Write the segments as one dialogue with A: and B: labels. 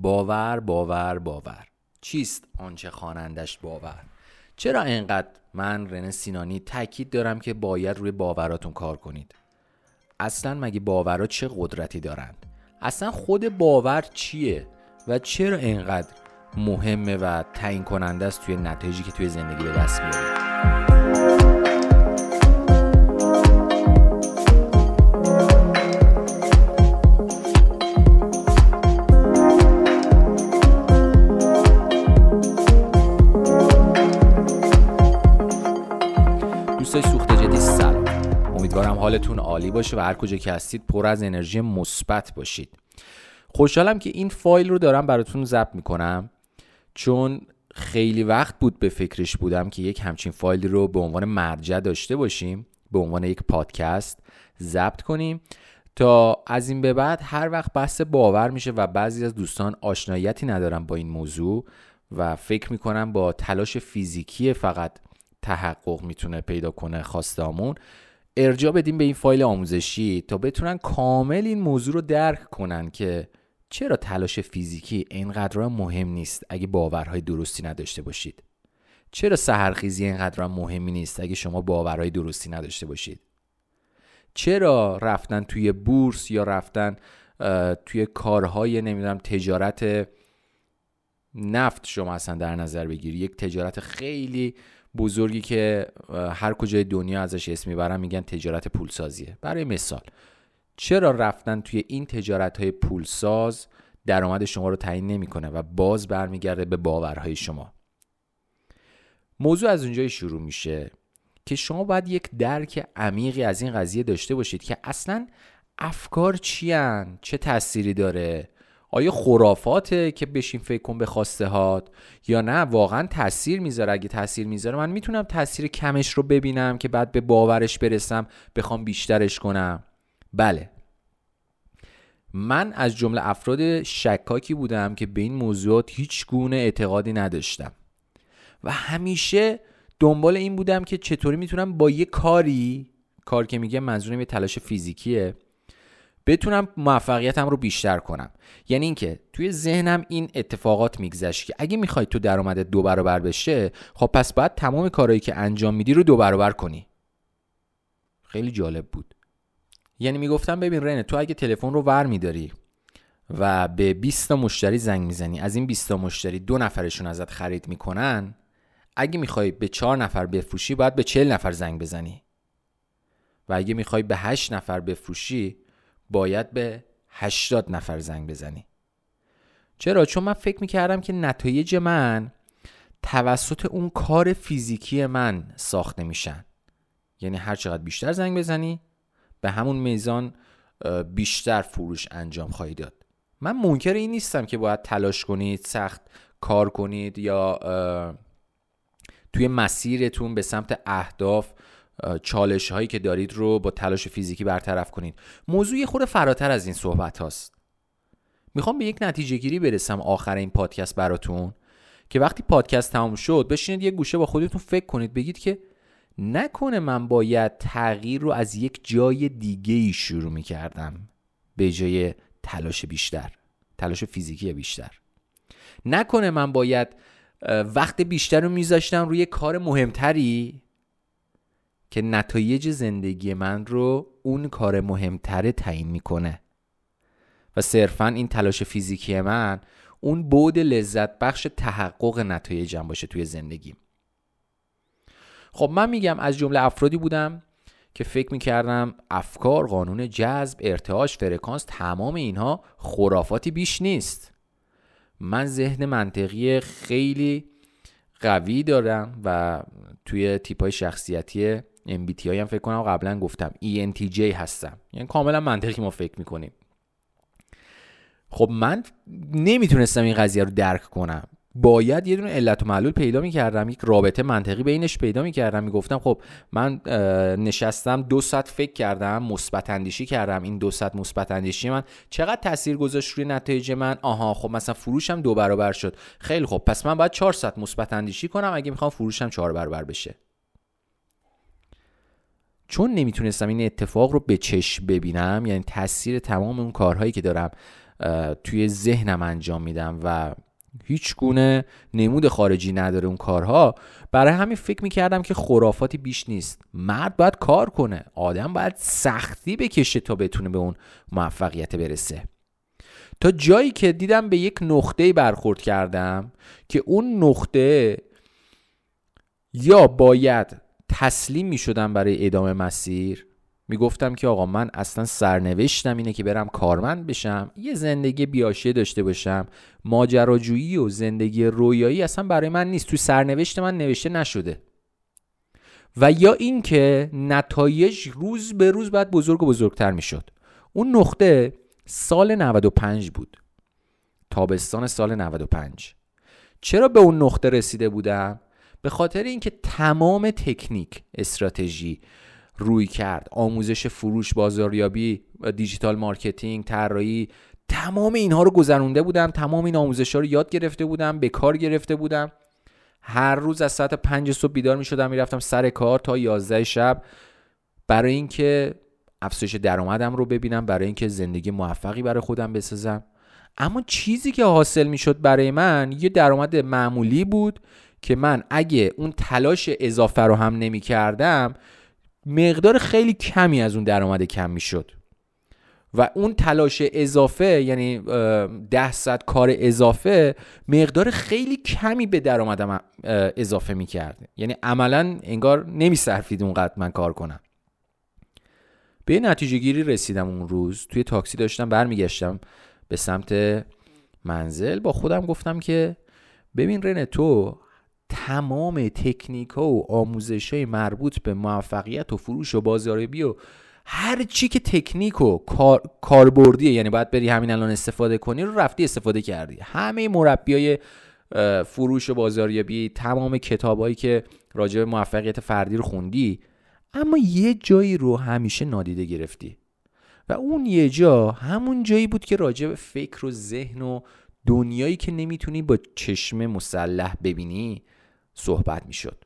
A: باور باور باور. چیست آنچه خوانندش باور؟ چرا اینقدر من رن سینانی تاکید دارم که باید روی باوراتون کار کنید؟ اصلا مگه باورها چه قدرتی دارند؟ اصلا خود باور چیه؟ و چرا اینقدر مهمه و تعیین کننده است توی نتایجی که توی زندگی به دست میارید حالتون عالی باشه و هر کجا که هستید پر از انرژی مثبت باشید. خوشحالم که این فایل رو دارم براتون ضبط می‌کنم چون خیلی وقت بود به فکرش بودم که یک همچین فایلی رو به عنوان مرجع داشته باشیم به عنوان یک پادکست ضبط کنیم تا از این به بعد هر وقت بحث باور میشه و بعضی از دوستان آشناییتی ندارم با این موضوع و فکر می‌کنم با تلاش فیزیکی فقط تحقق می‌تونه پیدا کنه خواستامون. ارجاع بدیم به این فایل آموزشی تا بتونن کامل این موضوع رو درک کنن که چرا تلاش فیزیکی اینقدر مهم نیست اگه باورهای درستی نداشته باشید. چرا سهرخیزی اینقدر مهمی نیست اگه شما باورهای درستی نداشته باشید؟ چرا رفتن توی بورس یا رفتن توی کارهای نمی‌دونم تجارت نفت شما اصلا در نظر بگیری؟ یک تجارت خیلی بزرگی که هر کجای دنیا ازش اسم می‌برن میگن تجارت پولسازیه. برای مثال چرا رفتن توی این تجارت های پولساز درآمد شما رو تعیین نمی‌کنه و باز برمیگرده به باورهای شما؟ موضوع از اونجای شروع میشه که شما باید یک درک عمیقی از این قضیه داشته باشید که اصلا افکار چیان چه تأثیری داره؟ آیا خرافاته که بشین فکر کن به خواسته هات؟ یا نه؟ واقعا تاثیر می‌ذاره. اگه تاثیر می‌ذاره من می‌تونم تاثیر کمش رو ببینم که بعد به باورش برسم بخوام بیشترش کنم. بله. من از جمله افراد شکاکی بودم که به این موضوعات هیچ گونه اعتقادی نداشتم. و همیشه دنبال این بودم که چطوری می‌تونم با یه کاری کار که میگه منظورم یه تلاش فیزیکیه بتونم موفقیتم رو بیشتر کنم. یعنی اینکه توی ذهنم این اتفاقات میگذشت که اگه می‌خوای تو درآمدت دو برابر بشه خب پس باید تمام کارهایی که انجام میدی رو دو برابر کنی. خیلی جالب بود. یعنی می‌گفتم ببین رنه تو اگه تلفن رو ور میداری و به 20 تا مشتری زنگ می‌زنی از این 20 تا مشتری دو نفرشون ازت خرید می‌کنن اگه می‌خوای به چهار نفر بفروشی باید به 40 نفر زنگ بزنی. و اگه می‌خوای به 8 نفر بفروشی باید به 80 نفر زنگ بزنی. چرا؟ چون من فکر می‌کردم که نتایج من توسط اون کار فیزیکی من ساخته میشن. یعنی هر چقدر بیشتر زنگ بزنی به همون میزان بیشتر فروش انجام خواهی داد. من منکر این نیستم که باید تلاش کنید سخت کار کنید یا توی مسیرتون به سمت اهداف چالش هایی که دارید رو با تلاش فیزیکی برطرف کنید. موضوع خود فراتر از این صحبت هاست. می‌خوام به یک نتیجه گیری برسم آخر این پادکست براتون که وقتی پادکست تمام شد بشینید یک گوشه با خودتون فکر کنید بگید که نکنه من باید تغییر رو از یک جای دیگه ای شروع می‌کردم به جای تلاش بیشتر تلاش فیزیکی بیشتر. نکنه من باید وقت بیشتر رو میذاشتم روی کار مهمتری که نتایج زندگی من رو اون کار مهمتره تعیین می‌کنه. و صرفا این تلاش فیزیکی من اون بود لذت بخش تحقق نتایجم باشه توی زندگیم خب من میگم از جمله افرادی بودم که فکر می‌کردم افکار قانون جذب ارتعاش فرکانس تمام اینها خرافاتی بیش نیست. من ذهن منطقی خیلی قوی دارم و توی تیپ های شخصیتی MBTI هم فکر کنم قبلا گفتم ENTJ هستم. یعنی کاملا منطقی ما فکر می‌کنیم. خب من نمی‌تونستم این قضیه رو درک کنم. باید یه دونه علت و معلول پیدا می‌کردم. یک رابطه منطقی بینش پیدا می‌کردم. می‌گفتم خب من نشستم دو ساعت فکر کردم مثبت اندیشی کردم. این دو ساعت مثبت اندیشی من چقدر تاثیر گذاشت روی نتایج من؟ آها خب مثلا فروشم دو برابر شد. خیلی خب پس من باید چهار ساعت مثبت اندیشی کنم اگه می‌خوام فروشم چهار برابر بشه. چون نمی‌تونستم این اتفاق رو به چشم ببینم یعنی تاثیر تمام اون کارهایی که دارم توی ذهنم انجام میدم و هیچ گونه نمود خارجی نداره اون کارها برای همین فکر می‌کردم که خرافاتی بیش نیست. مرد باید کار کنه آدم باید سختی بکشه تا بتونه به اون موفقیت برسه. تا جایی که دیدم به یک نقطه برخورد کردم که اون نقطه یا باید تسلیم می شدم برای ادامه مسیر. می‌گفتم که آقا من اصلا سرنوشتم اینه که برم کارمند بشم یه زندگی بیاشه داشته باشم. ماجراجویی و زندگی رویایی اصلا برای من نیست. تو سرنوشت من نوشته نشده. و یا اینکه نتایج روز به روز بعد بزرگ و بزرگتر می‌شد. اون نقطه سال 95 بود. تابستان سال 95 چرا به اون نقطه رسیده بودم؟ به خاطر اینکه تمام تکنیک استراتژی رویکرد آموزش فروش بازاریابی digital marketing طراحی تمام اینها رو گذرونده بودم تمام این آموزش ها رو یاد گرفته بودم به کار گرفته بودم. هر روز از ساعت پنج صبح بیدار می شدم می‌رفتم سر کار تا یازده شب. برای اینکه افزایش درآمدم رو ببینم برای اینکه زندگی موفقی برای خودم بسازم. اما چیزی که حاصل می‌شد برای من یه درآمد معمولی بود که من اگه اون تلاش اضافه رو هم نمی کردم مقدار خیلی کمی از اون درآمد کم می‌شد. و اون تلاش اضافه یعنی ده ساعت کار اضافه مقدار خیلی کمی به درآمدم اضافه می‌کرد. یعنی عملا انگار نمیصرفید اونقدر من کار کنم. به نتیجه گیری رسیدم اون روز. توی تاکسی داشتم برمیگشتم به سمت منزل. با خودم گفتم که ببین رنه تو تمام تکنیک ها و آموزش های مربوط به موفقیت و فروش و بازاریابی و هر چی که تکنیک و کار... کاربردیه یعنی باید بری همین الان استفاده کنی رو رفتی استفاده کردی. همه مربی های فروش و بازاریابی تمام کتابایی که راجع به موفقیت فردی رو خوندی اما یه جایی رو همیشه نادیده گرفتی. و اون یه جا همون جایی بود که راجع به فکر و ذهن و دنیایی که نمی‌تونی با چشم مسلح ببینی صحبت می‌شد.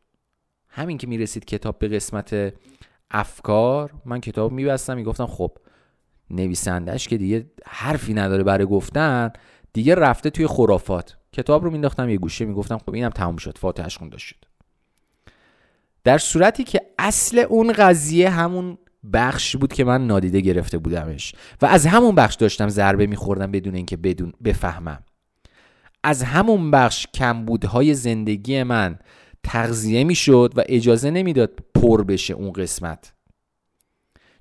A: همین که می‌رسید کتاب به قسمت افکار من کتاب میبستم می‌گفتم خب نویسندش که دیگه حرفی نداره برای گفتن دیگه رفته توی خرافات. کتاب رو مینداختم یه گوشه می‌گفتم خب اینم تموم شد فاتحش خونده شد. در صورتی که اصل اون قضیه همون بخش بود که من نادیده گرفته بودمش و از همون بخش داشتم ضربه میخوردم بدون اینکه بدون بفهمم. از همون بخش کمبودهای زندگی من تغذیه می‌شد و اجازه نمی‌داد پر بشه اون قسمت.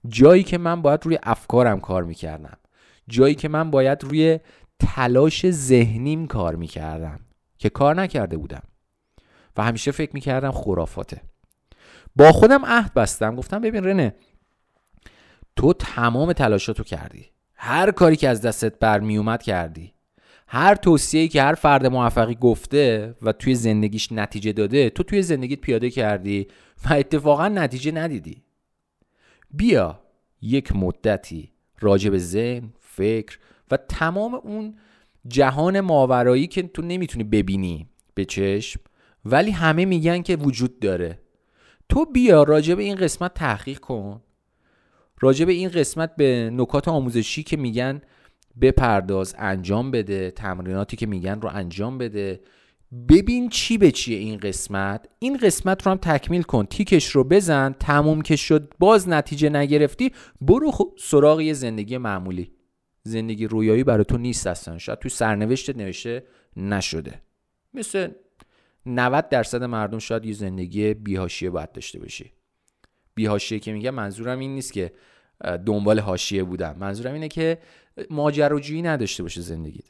A: جایی که من باید روی افکارم کار می‌کردم. جایی که من باید روی تلاش ذهنیم کار می‌کردم که کار نکرده بودم. و همیشه فکر می‌کردم خرافاته. با خودم عهد بستم. گفتم ببین رنه تو تمام تلاشاتو کردی. هر کاری که از دستت برمیومد کردی. هر توصیه‌ای که هر فرد موفقی گفته و توی زندگیش نتیجه داده تو توی زندگیت پیاده کردی و اتفاقا نتیجه ندیدی. بیا یک مدتی راجع به ذهن فکر و تمام اون جهان ماورایی که تو نمی‌تونی ببینی به چشم ولی همه میگن که وجود داره. تو بیا راجع به این قسمت تحقیق کن. راجع به این قسمت به نکات آموزشی که میگن بپرداز انجام بده تمریناتی که میگن رو انجام بده. ببین چی به چیه این قسمت. این قسمت رو هم تکمیل کن تیکش رو بزن تموم که شد باز نتیجه نگرفتی برو سراغ یه زندگی معمولی. زندگی رویایی برای تو نیست اصلا. شاید تو سرنوشت نوشته نشده. مثل 90 درصد مردم شاید یه زندگی بیهاشیه باید داشته باشی. بیهاشیه که میگه منظورم این نیست که دنبال حاشیه بودم. منظورم اینه که ماجراجویی نداشته باشه زندگیت.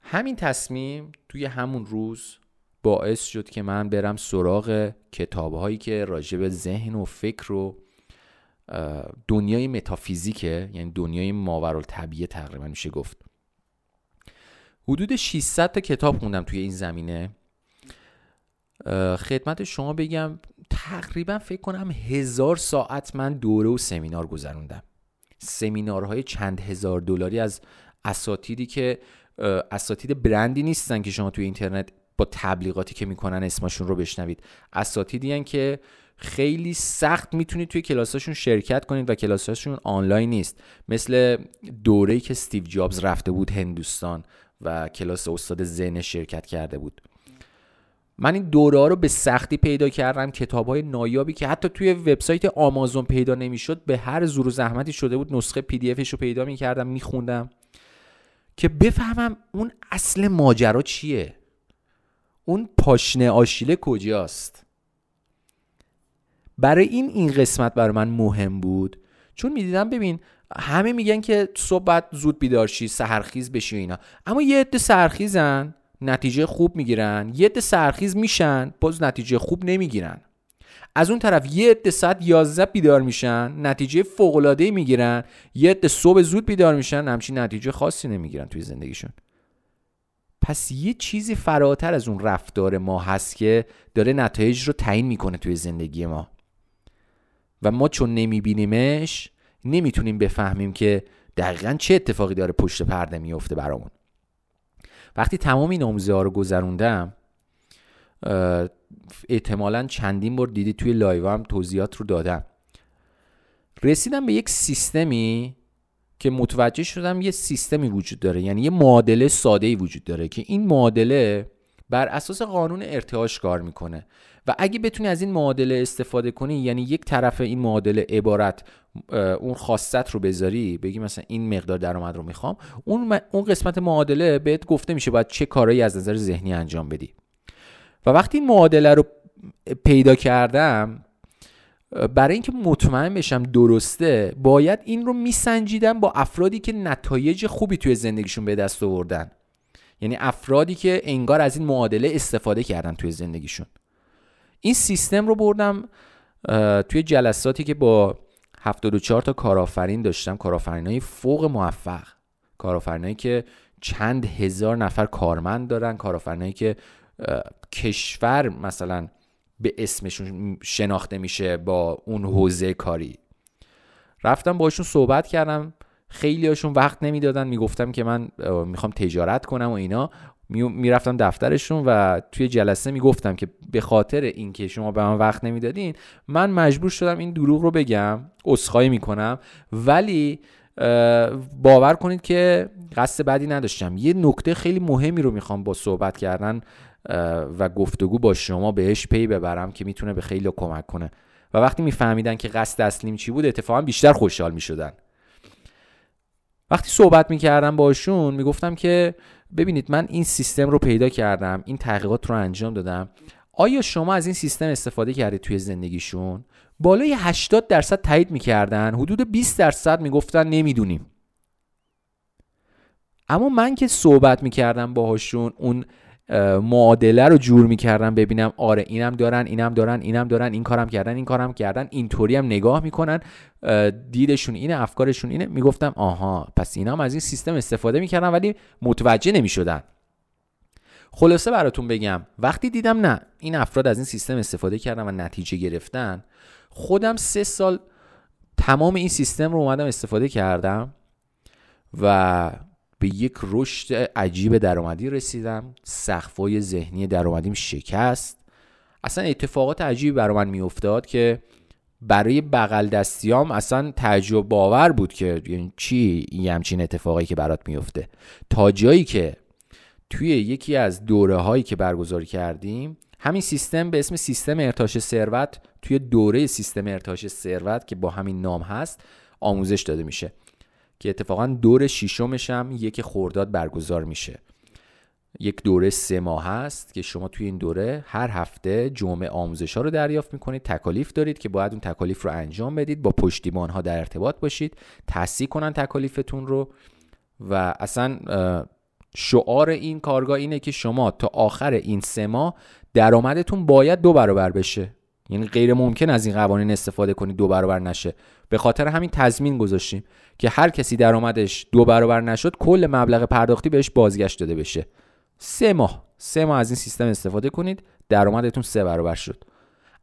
A: همین تصمیم توی همون روز باعث شد که من برم سراغ کتابهایی که راجع به ذهن و فکر و دنیای متافیزیکه یعنی دنیای ماورالطبیعه تقریبا میشه گفت. حدود 600 تا کتاب خوندم توی این زمینه. خدمت شما بگم تقریبا فکر کنم هزار ساعت من دوره و سمینار گذروندم. سمینارهای چند هزار دلاری از اساتیدی که اساتید برندی نیستن که شما توی اینترنت با تبلیغاتی که می‌کنن اسمشون رو بشنوید. اساتیدی که خیلی سخت می‌تونید توی کلاساشون شرکت کنید و کلاساشون آنلاین نیست. مثل دوره‌ای که استیو جابز رفته بود هندوستان و کلاس استاد زن شرکت کرده بود. من این دوره ها رو به سختی پیدا کردم کتاب های نایابی که حتی توی وبسایت آمازون پیدا نمی‌شد به هر زور و زحمتی شده بود نسخه پی دی رو پیدا می‌کردم میخوندم که بفهمم اون اصل ماجرا چیه؟ اون پاشنه آشیله کجاست؟ برای این این قسمت برای من مهم بود چون می‌دیدم ببین همه میگن که صبح بعد زود بیدار شی سحرخیز بشی اینا اما یه عده سرخیزن نتیجه خوب می‌گیرن یه عده سرخیز میشن باز نتیجه خوب نمی‌گیرن. از اون طرف یه عده ساعت 11 بیدار میشن نتیجه فوق العاده می‌گیرن یه عده صبح زود بیدار میشن همچین نتیجه خاصی نمی‌گیرن توی زندگیشون. پس یه چیزی فراتر از اون رفتار ما هست که داره نتایج رو تعیین می‌کنه توی زندگی ما. و ما چون نمیبینیمش نمی‌تونیم بفهمیم که دقیقا چه اتفاقی داره پشت پرده میفته برامون. وقتی تمام این آموزه رو گذروندم احتمالا چندین بار دیدی توی live هم توضیحات رو دادم. رسیدم به یک سیستمی که متوجه شدم یه سیستمی وجود داره. یعنی یه معادله ساده ای وجود داره که این معادله بر اساس قانون ارتعاش کار می‌کنه. و اگه بتونی از این معادله استفاده کنی یعنی یک طرف این معادله عبارت اون خاصت رو بذاری بگی مثلا این مقدار درآمد رو می‌خوام اون اون قسمت معادله بهت گفته میشه باید چه کارهایی از نظر ذهنی انجام بدی. و وقتی این معادله رو پیدا کردم برای اینکه مطمئن بشم درسته باید این رو میسنجیدم با افرادی که نتایج خوبی توی زندگیشون به دست آوردن. یعنی افرادی که انگار از این معادله استفاده کردن توی زندگیشون. این سیستم رو بردم توی جلساتی که با 74 تا کارآفرین داشتم. کارآفرینای فوق موفق. کارآفرینایی که چند هزار نفر کارمند دارن. کارآفرینایی که کشور مثلا به اسمشون شناخته میشه با اون حوزه کاری. رفتم باشون صحبت کردم. خیلی هاشون وقت نمی‌دادن. می‌گفتم که من می‌خوام تجارت کنم و اینا. می‌رفتم دفترشون و توی جلسه می‌گفتم که به خاطر اینکه شما به من وقت نمی‌دادین من مجبور شدم این دروغ رو بگم عذرخواهی می‌کنم. ولی باور کنید که قصد بدی نداشتم. یه نکته خیلی مهمی رو می‌خوام با صحبت کردن و گفتگو با شما بهش پی ببرم که می‌تونه به خیلی کمک کنه. و وقتی میفهمیدن که قصد اصلیم چی بود اتفاقا بیشتر خوشحال می‌شدن. وقتی صحبت می‌کردم باشون می‌گفتم که ببینید من این سیستم رو پیدا کردم این تحقیقات رو انجام دادم. آیا شما از این سیستم استفاده کردید توی زندگیشون؟ بالای 80 درصد تایید می‌کردن حدود 20 درصد می‌گفتن نمی‌دونیم. اما من که صحبت می‌کردم باهاشون اون معادله رو جور می‌کردم ببینم آره اینم دارن اینم دارن اینم دارن این کارم کردن این کارم کردن اینطوری هم نگاه می‌کنن دیدشون اینه افکارشون اینه. می‌گفتم آها پس اینا هم از این سیستم استفاده می‌کردن ولی متوجه نمی‌شدن. خلاصه براتون بگم وقتی دیدم نه این افراد از این سیستم استفاده کردن و نتیجه گرفتن خودم سه سال تمام این سیستم رو اومدم استفاده کردم و به یک رشد عجیب درآمدی رسیدم. سقفای ذهنی درآمدیم شکست. اصلا اتفاقات عجیبی برای من میافتاد که برای بغل دستیام اصلا تعجب باور بود که یعنی چی این همچین اتفاقی که برات میفته. تا جایی که توی یکی از دوره هایی که برگزار کردیم همین سیستم به اسم سیستم ارتاش ثروت توی دوره سیستم ارتاش ثروت که با همین نام هست آموزش داده میشه. که اتفاقا دور شیشمش هم یک خورداد برگزار میشه. یک دوره سه ماه هست که شما توی این دوره هر هفته جمعه آموزش ها رو دریافت می‌کنید تکالیف دارید که باید اون تکالیف رو انجام بدید با پشتیبان ها در ارتباط باشید تصحیح کنن تکالیفتون رو و اصلا شعار این کارگاه اینه که شما تا آخر این سه ماه درآمدتون باید دو برابر بشه. یعنی غیر ممکن از این قوانین استفاده کنید دو برابر نشه. به خاطر همین تضمین گذاشتیم که هر کسی درآمدش دو برابر نشد کل مبلغ پرداختی بهش بازگشت داده بشه. سه ماه سه ماه از این سیستم استفاده کنید درآمدتون سه برابر شد.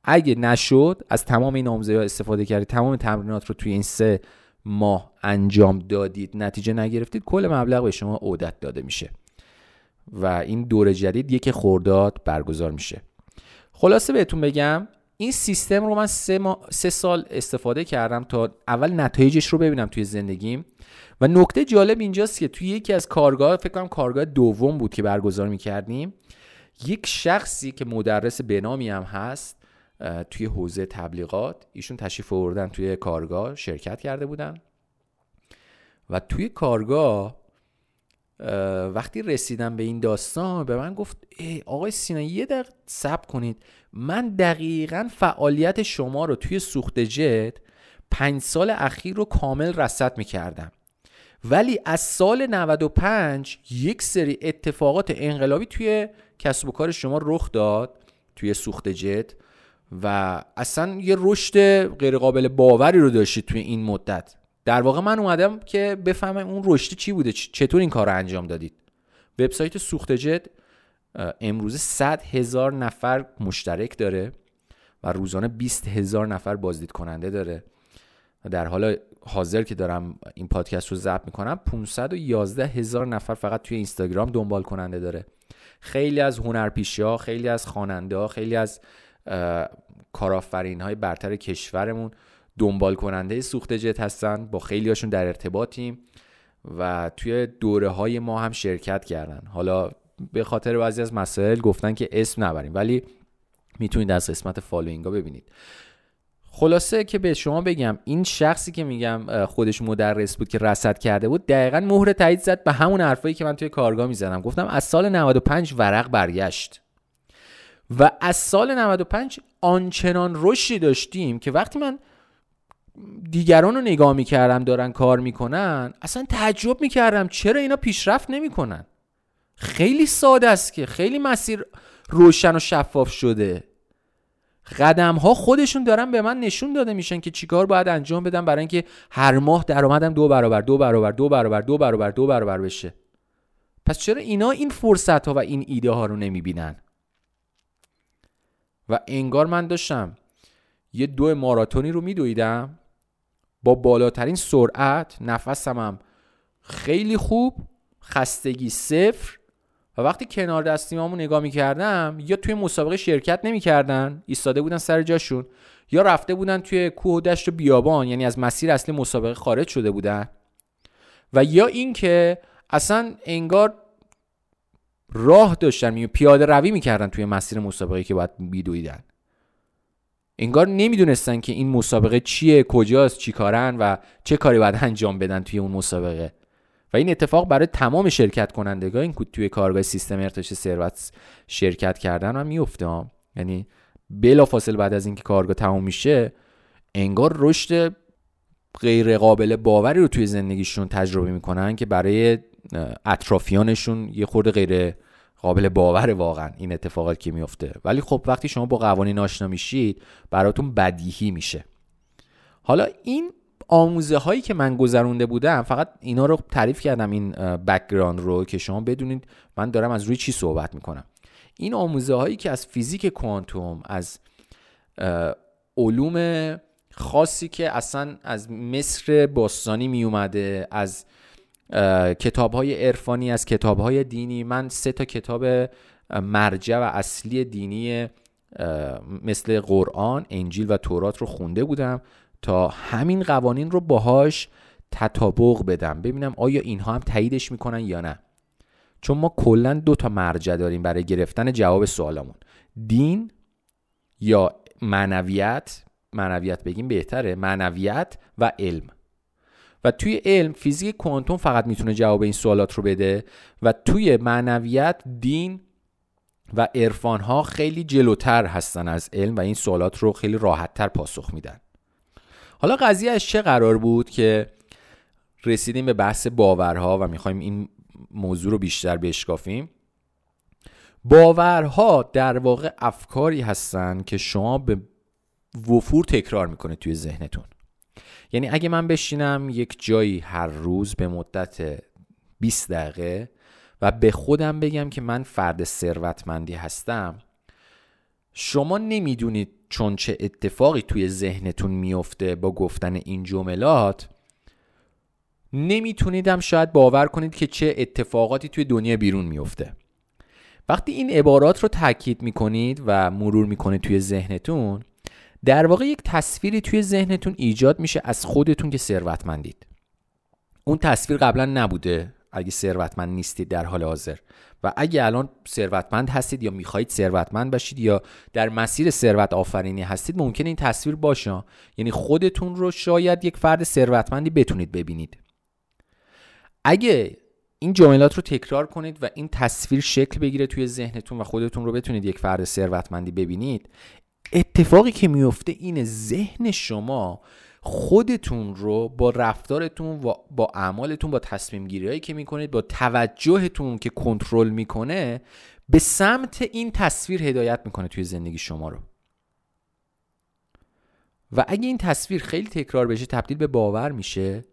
A: اگه نشد از تمام این آموزه ها استفاده کردید تمام تمرینات رو توی این سه ماه انجام دادید نتیجه نگرفتید کل مبلغ به شما عودت داده میشه. و این دور جدید یک خورداد برگزار میشه. خلاصه بهتون بگم این سیستم رو من سه, سه سال استفاده کردم تا اول نتایجش رو ببینم توی زندگیم. و نکته جالب اینجاست که توی یکی از کارگاه فکر کنم کارگاه دوم بود که برگزار می‌کردیم یک شخصی که مدرس بنامی هم هست توی حوزه تبلیغات ایشون تشریف آوردن توی کارگاه شرکت کرده بودن. و توی کارگاه وقتی رسیدم به این داستان به من گفت ای آقای سینا یه دقیقه سب کنید. من دقیقا فعالیت شما رو توی سوخت جت پنج سال اخیر رو کامل رسد می‌کردم. ولی از سال 95 یک سری اتفاقات انقلابی توی کسب و کار شما رخ داد توی سوخت جت و اصلا یه رشد غیرقابل باوری رو داشتید توی این مدت. در واقع من اومدم که بفهمم اون رشد چی بوده چطور این کار رو انجام دادید؟ وبسایت سوخت جت امروز 100 هزار نفر مشترک داره و روزانه 20 هزار نفر بازدید کننده داره. در حال حاضر که دارم این پادکست رو ضبط می‌کنم 511 هزار نفر فقط توی اینستاگرام دنبال کننده داره. خیلی از هنرپیشه ها خیلی از خواننده ها خیلی از کارآفرین های برتر کشورمون دنبال کننده سوخت جت هستن. با خیلی هاشون در ارتباطیم و توی دوره های ما هم شرکت کردن. حالا به خاطر بعضی از مسائل گفتن که اسم نبریم ولی می‌تونید از قسمت following ها ببینید. خلاصه که به شما بگم این شخصی که میگم خودش مدرس بود که رصد کرده بود دقیقا مهر تایید زد به همون حرفایی که من توی کارگاه می‌زنم گفتم از سال 95 ورق برگشت. و از سال 95 آنچنان رشدی داشتیم که وقتی من دیگران رو نگاه می‌کردم دارن کار می‌کنن. اصلا تعجب می‌کردم چرا اینا پیشرفت نمی‌کنن. خیلی ساده است که خیلی مسیر روشن و شفاف شده. قدم ها خودشون دارن به من نشون داده میشن که چیکار باید انجام بدم برای اینکه هر ماه درآمدم دو برابر دو برابر دو برابر دو برابر دو برابر بشه. پس چرا اینا این فرصت ها و این ایده ها رو نمی‌بینن؟ و انگار من داشتم یه دو ماراتونی رو میدویدم. با بالاترین سرعت نفسم هم خیلی خوب خستگی صفر. و وقتی کنار دستیمامو نگاه می‌کردم یا توی مسابقه شرکت نمی‌کردن ایستاده بودن سر جاشون یا رفته بودن توی کوه و دشت و بیابان یعنی از مسیر اصلی مسابقه خارج شده بودن. و یا اینکه اصلا انگار راه داشتن می پیاده روی می‌کردن توی مسیر مسابقه که باید بیدویدن. انگار نمی‌دونستن که این مسابقه چیه کجاست چیکارن و چه کاری باید انجام بدن توی اون مسابقه. و این اتفاق برای تمام شرکت کنندگان این توی کارگاه سیستم ارتش ثروت شرکت کردن هم میفته یعنی بلا فاصله بعد از اینکه کارگاه تمام میشه انگار رشد غیر قابل باوری رو توی زندگیشون تجربه می‌کنن که برای اطرافیانشون یه خورده غیر قابل باور واقعا این اتفاقات که میفته ولی خب وقتی شما با قوانین آشنا میشید براتون بدیهی میشه. حالا این آموزه هایی که من گذرونده بودم فقط اینا رو تعریف کردم این background رو که شما بدونید. من دارم از روی چی صحبت می‌کنم. این آموزه هایی که از فیزیک کوانتوم از علوم خاصی که اصلا از مصر باستانی می اومده از کتاب های عرفانی از کتاب های دینی. من سه تا کتاب مرجع و اصلی دینی مثل قرآن، انجیل و تورات رو خونده بودم تا همین قوانین رو باهاش تطابق بدم. ببینم آیا اینها هم تاییدش می‌کنن یا نه. چون ما کلا دو تا مرجع داریم برای گرفتن جواب سوالمون دین یا معنویت معنویت بگیم بهتره معنویت و علم. و توی علم فیزیک کوانتوم فقط می‌تونه جواب این سوالات رو بده و توی معنویت دین و عرفان ها خیلی جلوتر هستن از علم و این سوالات رو خیلی راحتتر پاسخ میدن. حالا قضیه از چه قرار بود که رسیدیم به بحث باورها و می‌خوایم این موضوع رو بیشتر بشکافیم؟ باورها در واقع افکاری هستن که شما به وفور تکرار می‌کنه توی ذهنتون. یعنی اگه من بشینم یک جایی هر روز به مدت 20 دقیقه و به خودم بگم که من فرد ثروتمندی هستم شما نمی‌دونید چون چه اتفاقی توی ذهنتون میفته با گفتن این جملات نمیتونیدم شاید باور کنید که چه اتفاقاتی توی دنیا بیرون میفته وقتی این عبارات رو تاکید می‌کنید و مرور می‌کنید توی ذهنتون در واقع یک تصویری توی ذهنتون ایجاد میشه از خودتون که ثروتمندید. اون تصویر قبلا نبوده اگه ثروتمند نیستید در حال حاضر. و اگه الان ثروتمند هستید یا می‌خواهید ثروتمند باشید یا در مسیر ثروت آفرینی هستید ممکن این تصویر باشه. یعنی خودتون رو شاید یک فرد ثروتمندی بتونید ببینید. اگه این جملات رو تکرار کنید و این تصویر شکل بگیره توی ذهنتون و خودتون رو بتونید یک فرد ثروتمندی ببینید اتفاقی که میفته اینه ذهن شما خودتون رو با رفتارتون و با اعمالتون با تصمیم گیری هایی که می‌کنید با توجهتون که کنترل می‌کنه به سمت این تصویر هدایت می‌کنه توی زندگی شما رو. و اگه این تصویر خیلی تکرار بشه تبدیل به باور میشه.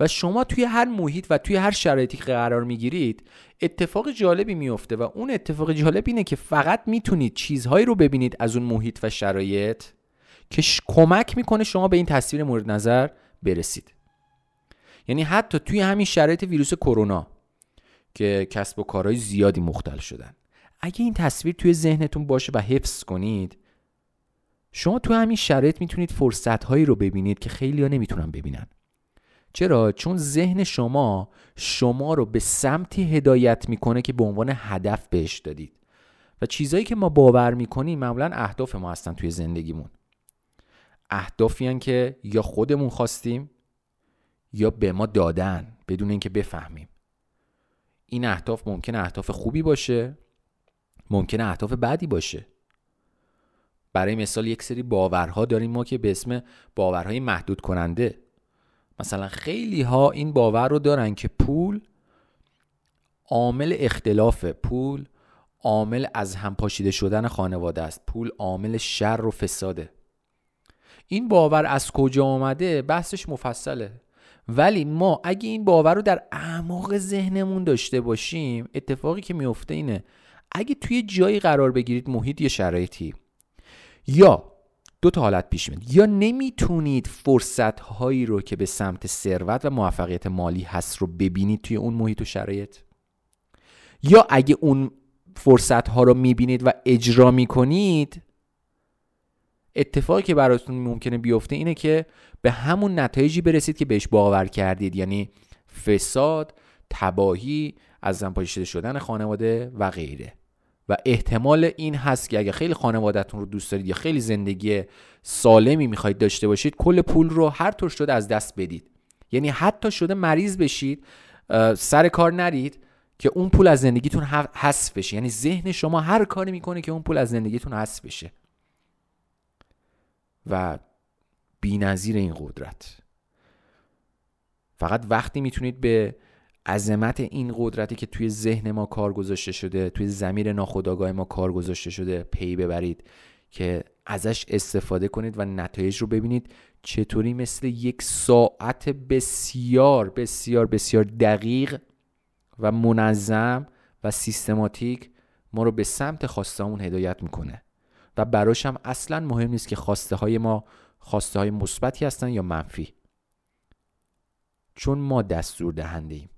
A: و شما توی هر محیط و توی هر شرایطی که قرار می‌گیرید اتفاق جالبی میفته و اون اتفاق جالب اینه که فقط می‌تونید چیزهایی رو ببینید از اون محیط و شرایط که کمک می‌کنه شما به این تصویر مورد نظر برسید. یعنی حتی توی همین شرایط ویروس کرونا که کسب و کارهای زیادی مختل شدن. اگه این تصویر توی ذهنتون باشه و حفظ کنید شما توی همین شرایط می‌تونید فرصت هایی رو ببینید که خیلی ها نمی‌تونن ببینن. چرا؟ چون ذهن شما شما رو به سمتی هدایت می‌کنه که به عنوان هدف بهش دادید. و چیزهایی که ما باور می‌کنیم معمولا اهداف ما هستن توی زندگیمون. اهدافی که یا خودمون خواستیم یا به ما دادن بدون اینکه بفهمیم. این اهداف ممکن اهداف خوبی باشه ممکن اهداف بدی باشه. برای مثال یک سری باورها داریم ما که به اسم باورهای محدود کننده مثلا خیلی ها این باور رو دارن که پول عامل اختلاف پول عامل از هم پاشیده شدن خانواده است. پول عامل شر و فساده. این باور از کجا آمده؟ بحثش مفصله. ولی ما اگه این باور رو در اعماق ذهنمون داشته باشیم اتفاقی که میفته اینه اگه توی جایی قرار بگیرید محیط یا شرایطی. یا دو تا حالت پیش میاد. یا نمی‌تونید فرصت هایی رو که به سمت ثروت و موفقیت مالی هست رو ببینید توی اون محیط و شرایط؟ یا اگه اون فرصت ها رو می‌بینید و اجرا می‌کنید اتفاقی که براتون ممکنه بیفته اینه که به همون نتایجی برسید که بهش باور کردید. یعنی فساد تباهی از زن شدن خانواده و غیره. و احتمال این هست که اگه خیلی خانوادهتون رو دوست دارید یا خیلی زندگی سالمی می‌خواید داشته باشید کل پول رو هر طور شده از دست بدید. یعنی حتی شده مریض بشید سر کار نرید که اون پول از زندگیتون حذف بشه. یعنی ذهن شما هر کاری می‌کنه که اون پول از زندگیتون حذف بشه. و نظیر این قدرت. فقط وقتی می‌تونید به عظمت این قدرتی که توی ذهن ما کار گذاشته شده توی زمیر ناخودآگاه ما کار گذاشته شده پی ببرید که ازش استفاده کنید و نتایج رو ببینید چطوری مثل یک ساعت بسیار بسیار بسیار دقیق و منظم و سیستماتیک ما رو به سمت خواستهامون هدایت می‌کنه. و براش هم اصلا مهم نیست که خواسته های ما خواسته های مثبتی هستن یا منفی. چون ما دستور دهنده ایم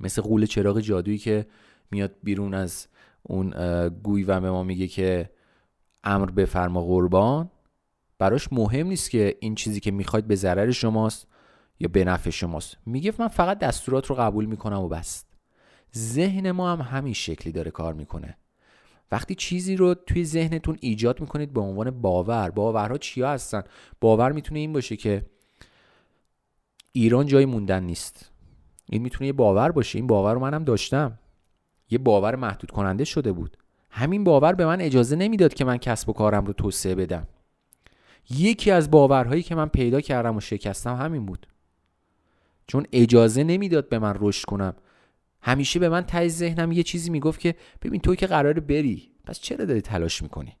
A: مثل قول چراغ جادویی که میاد بیرون از اون گوی و به ما میگه که امر بفرما قربان. براش مهم نیست که این چیزی که می‌خواید به ضرر شماست یا به نفع شماست. میگه من فقط دستورات رو قبول می‌کنم و بست ذهن ما هم همین شکلی داره کار می‌کنه. وقتی چیزی رو توی ذهنتون ایجاد می‌کنید به عنوان باور باورها چیا هستن؟ باور می‌تونه این باشه که ایران جای موندن نیست. این می‌تونه یه باور باشه این باور رو منم داشتم. یه باور محدود کننده شده بود. همین باور به من اجازه نمی‌داد که من کسب و کارم رو توسعه بدم. یکی از باورهایی که من پیدا کردم و شکستم همین بود. چون اجازه نمی‌داد به من رشد کنم. همیشه به من ته ذهنم یه چیزی می‌گفت که ببین تو که قراره بری پس چرا داری تلاش می‌کنی؟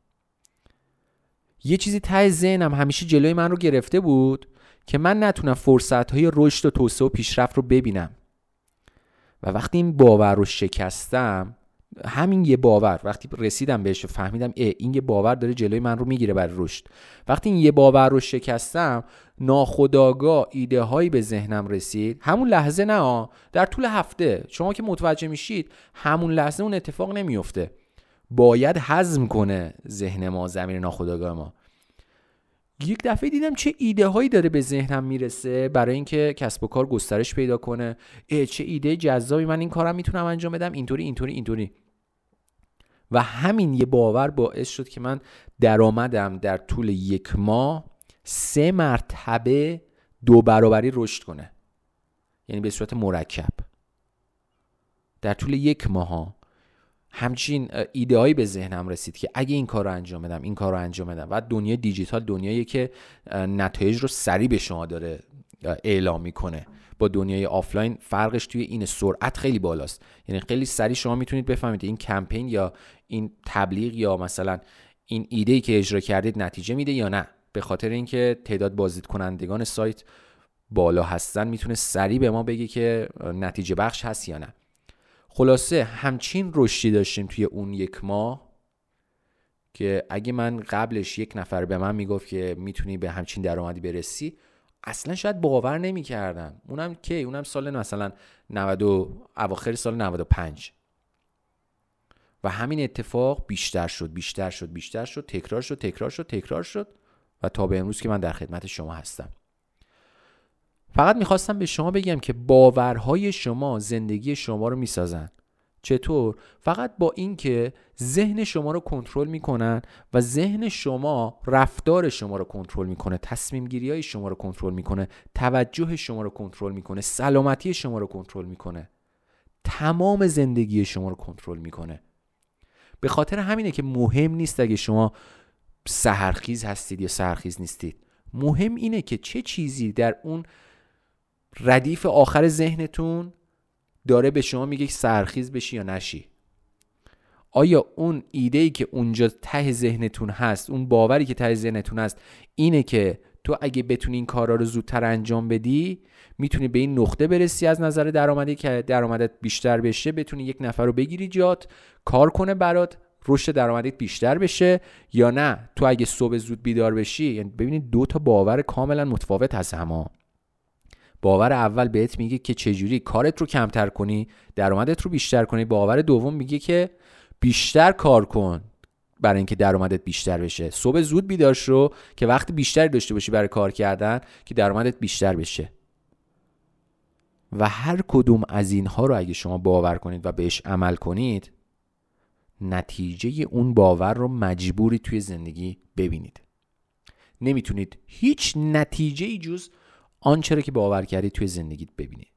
A: یه چیزی ته ذهنم همیشه جلوی من رو گرفته بود. که من نتونم فرصت های رشد و توسعه و پیشرفت رو ببینم. و وقتی این باور رو شکستم همین یه باور وقتی رسیدم بهش و فهمیدم ای این یه باور داره جلوی من رو می‌گیره برای رشد. وقتی این یه باور رو شکستم ناخداگاه ایده هایی به ذهنم رسید. همون لحظه نه در طول هفته شما که متوجه میشید همون لحظه اون اتفاق نمیفته باید هضم کنه ذهن ما زمین ناخداگاه ما. یک دفعه دیدم چه ایده هایی داره به ذهنم می‌رسه برای اینکه کسب و کار گسترش پیدا کنه. چه ایده جذابی من این کارم می‌تونم انجام بدم. اینطوری اینطوری اینطوری. و همین یه باور باعث شد که من درآمدم در طول یک ماه سه مرتبه دو برابری رشد کنه. یعنی به صورت مرکب. در طول یک ماه همچین ایده به ذهنم رسید که اگه این کار رو انجام بدم این کار رو انجام بدم. و دنیای دیجیتال دنیایی که نتایج رو سریع به شما داره اعلام می‌کنه. با دنیای آفلاین فرقش توی این سرعت خیلی بالاست. یعنی خیلی سریع شما می‌تونید بفهمید این کمپین یا این تبلیغ یا مثلا این ایده ای که اجرا کردید نتیجه میده یا نه. به خاطر اینکه تعداد بازدید کنندگان سایت بالا هستن می‌تونه سریع به ما بگه که نتیجه بخش هست یا نه. خلاصه همچین رشدی داشتیم توی اون یک ماه که اگه من قبلش یک نفر به من می‌گفت که می‌تونی به همچین درآمدی برسی اصلا شاید باور نمی‌کردم اونم کی؟ اونم سال مثلا 90 اواخر سال 95 و همین اتفاق بیشتر شد بیشتر شد بیشتر شد تکرار شد تکرار شد تکرار شد و تا به امروز که من در خدمت شما هستم. فقط می‌خواستم به شما بگم که باورهای شما زندگی شما رو می‌سازن. چطور؟ فقط با اینکه ذهن شما رو کنترل می‌کنن و ذهن شما رفتار شما رو کنترل می‌کنه تصمیم گیری های شما رو کنترل می‌کنه توجه شما رو کنترل می‌کنه سلامتی شما رو کنترل می‌کنه تمام زندگی شما رو کنترل می‌کنه. به خاطر همینه که مهم نیست اگه شما سهرخیز هستید یا سهرخیز نیستید. مهم اینه که چه چیزی در اون ردیف آخر ذهنتون داره به شما میگه سرخیز بشی یا نشی. آیا اون ایده ای که اونجا ته ذهنتون هست اون باوری که ته ذهنتون هست اینه که تو اگه بتونی این کارا رو زودتر انجام بدی می‌تونی به این نقطه برسی از نظر درآمدی که درآمدت بیشتر بشه بتونی یک نفر رو بگیری جات کار کنه برات رشد درآمدیت بیشتر بشه یا نه؟ تو اگه صبح زود بیدار بشی یعنی ببینید دو تا باور کاملا متفاوت هست اما باور اول بهت میگه که چجوری کارت رو کمتر کنی درآمدت رو بیشتر کنی. باور دوم میگه که بیشتر کار کن برای اینکه درآمدت بیشتر بشه. صبح زود بیدار شو که وقت بیشتری داشته باشی برای کار کردن که درآمدت بیشتر بشه. و هر کدوم از اینها رو اگه شما باور کنید و بهش عمل کنید نتیجه اون باور رو مجبوری توی زندگی ببینید. نمی‌تونید هیچ نتیجه جز آنچه را که باور کردید توی زندگیت ببینید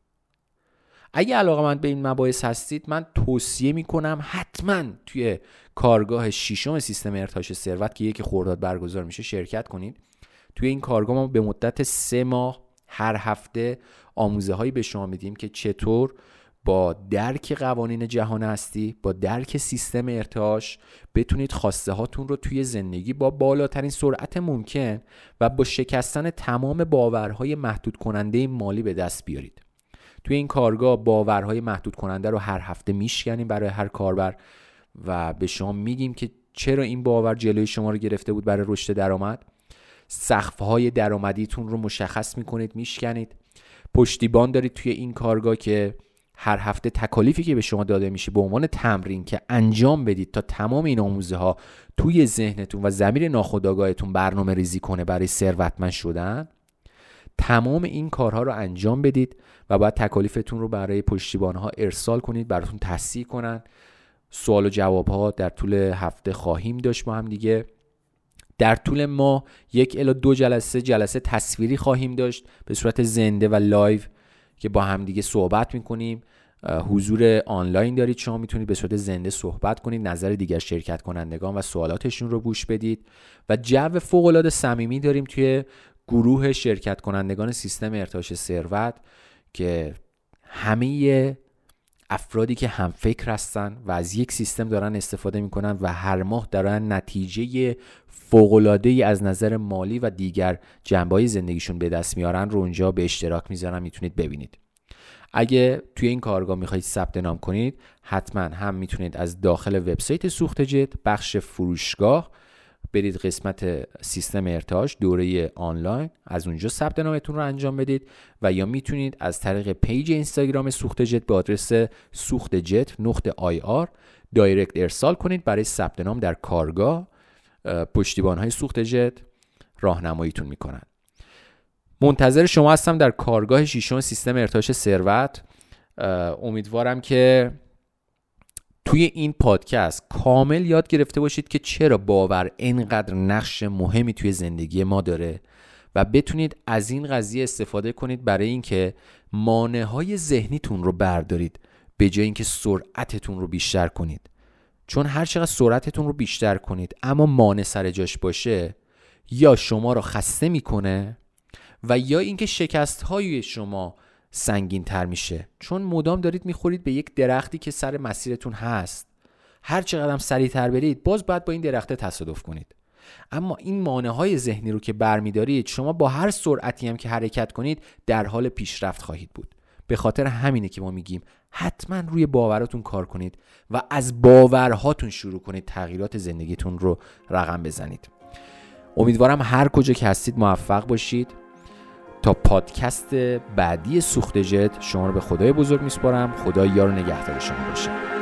A: اگه علاقه من به این مباحث هستید من توصیه می‌کنم حتما توی کارگاه شیشم سیستم ارتعاش ثروت که یک خورداد برگزار میشه شرکت کنید. توی این کارگاه ما به مدت سه ماه هر هفته آموزه هایی به شما میدیم که چطور با درک قوانین جهان هستی با درک سیستم ارتعاش بتونید خواسته هاتون رو توی زندگی با بالاترین سرعت ممکن و با شکستن تمام باورهای محدود کننده مالی به دست بیارید. توی این کارگاه باورهای محدود کننده رو هر هفته میشکنیم برای هر کاربر و به شما میگیم که چرا این باور جلوی شما رو گرفته بود برای رشد درآمد. سقفهای درآمدیتون رو مشخص می‌کنید میشکنید. پشتیبان دارید توی این کارگاه که هر هفته تکالیفی که به شما داده میشه به عنوان تمرین که انجام بدید تا تمام این آموزه ها توی ذهنتون و زمیر ناخودآگاهتون برنامه ریزی کنه برای ثروتمند شدن تمام این کارها رو انجام بدید و باید تکالیفتون رو برای پشتیبان ها ارسال کنید براتون تصحیح کنن. سوال و جواب ها در طول هفته خواهیم داشت با هم دیگه. در طول ما یک الا دو جلسه جلسه تصویری خواهیم داشت به صورت زنده و live که با همدیگه صحبت می‌کنیم. حضور آنلاین دارید شما می‌تونید به صورت زنده صحبت کنید نظر دیگر شرکت کنندگان و سوالاتشون رو گوش بدید. و جو فوق العاده صمیمی داریم توی گروه شرکت کنندگان سیستم ارتعاش ثروت که همه افرادی که هم فکر هستن و از یک سیستم دارن استفاده می‌کنن و هر ماه دارن نتیجه فوقلاده ای از نظر مالی و دیگر جنبه زندگیشون به دست میارن رو اونجا به اشتراک می‌ذارن می‌تونید ببینید. اگه توی این کارگاه می‌خواید ثبت نام کنید حتما هم می‌تونید از داخل وبسایت سوخت جت بخش فروشگاه برید قسمت سیستم ارتعاش دوره آنلاین از اونجا ثبت نامتون رو انجام بدید و یا می‌تونید از طریق page اینستاگرام سوخت جت به آدرس سوخت جت نقطه IR direct ارسال کنید برای ثبت نام در کارگاه پشتیبان های سوخت جت راهنماییتون می‌کنن. منتظر شما هستم در کارگاه شیشم سیستم ارتعاش ثروت. امیدوارم که توی این پادکست کامل یاد گرفته باشید که چرا باور اینقدر نقش مهمی توی زندگی ما داره و بتونید از این قضیه استفاده کنید برای اینکه مانع های ذهنیتون رو بردارید به جای اینکه سرعتتون رو بیشتر کنید. چون هر چقدر سرعتتون رو بیشتر کنید اما مانع سر جاش باشه یا شما رو خسته می‌کنه و یا اینکه شکست های شما سنگین تر میشه. چون مدام دارید می‌خورید به یک درختی که سر مسیرتون هست. هر چقدر هم سریعتر برید باز باید با این درخته تصادف کنید. اما این مانع های ذهنی رو که برمیدارید شما با هر سرعتی هم که حرکت کنید در حال پیشرفت خواهید بود. به خاطر همینه که ما میگیم حتما روی باوراتون کار کنید و از باورهاتون شروع کنید تغییرات زندگیتون رو رقم بزنید. امیدوارم هر کجا که هستید موفق باشید. تا پادکست بعدی سوخت جت شما رو به خدای بزرگ میسپارم. خدا یار نگهدار شما باشه.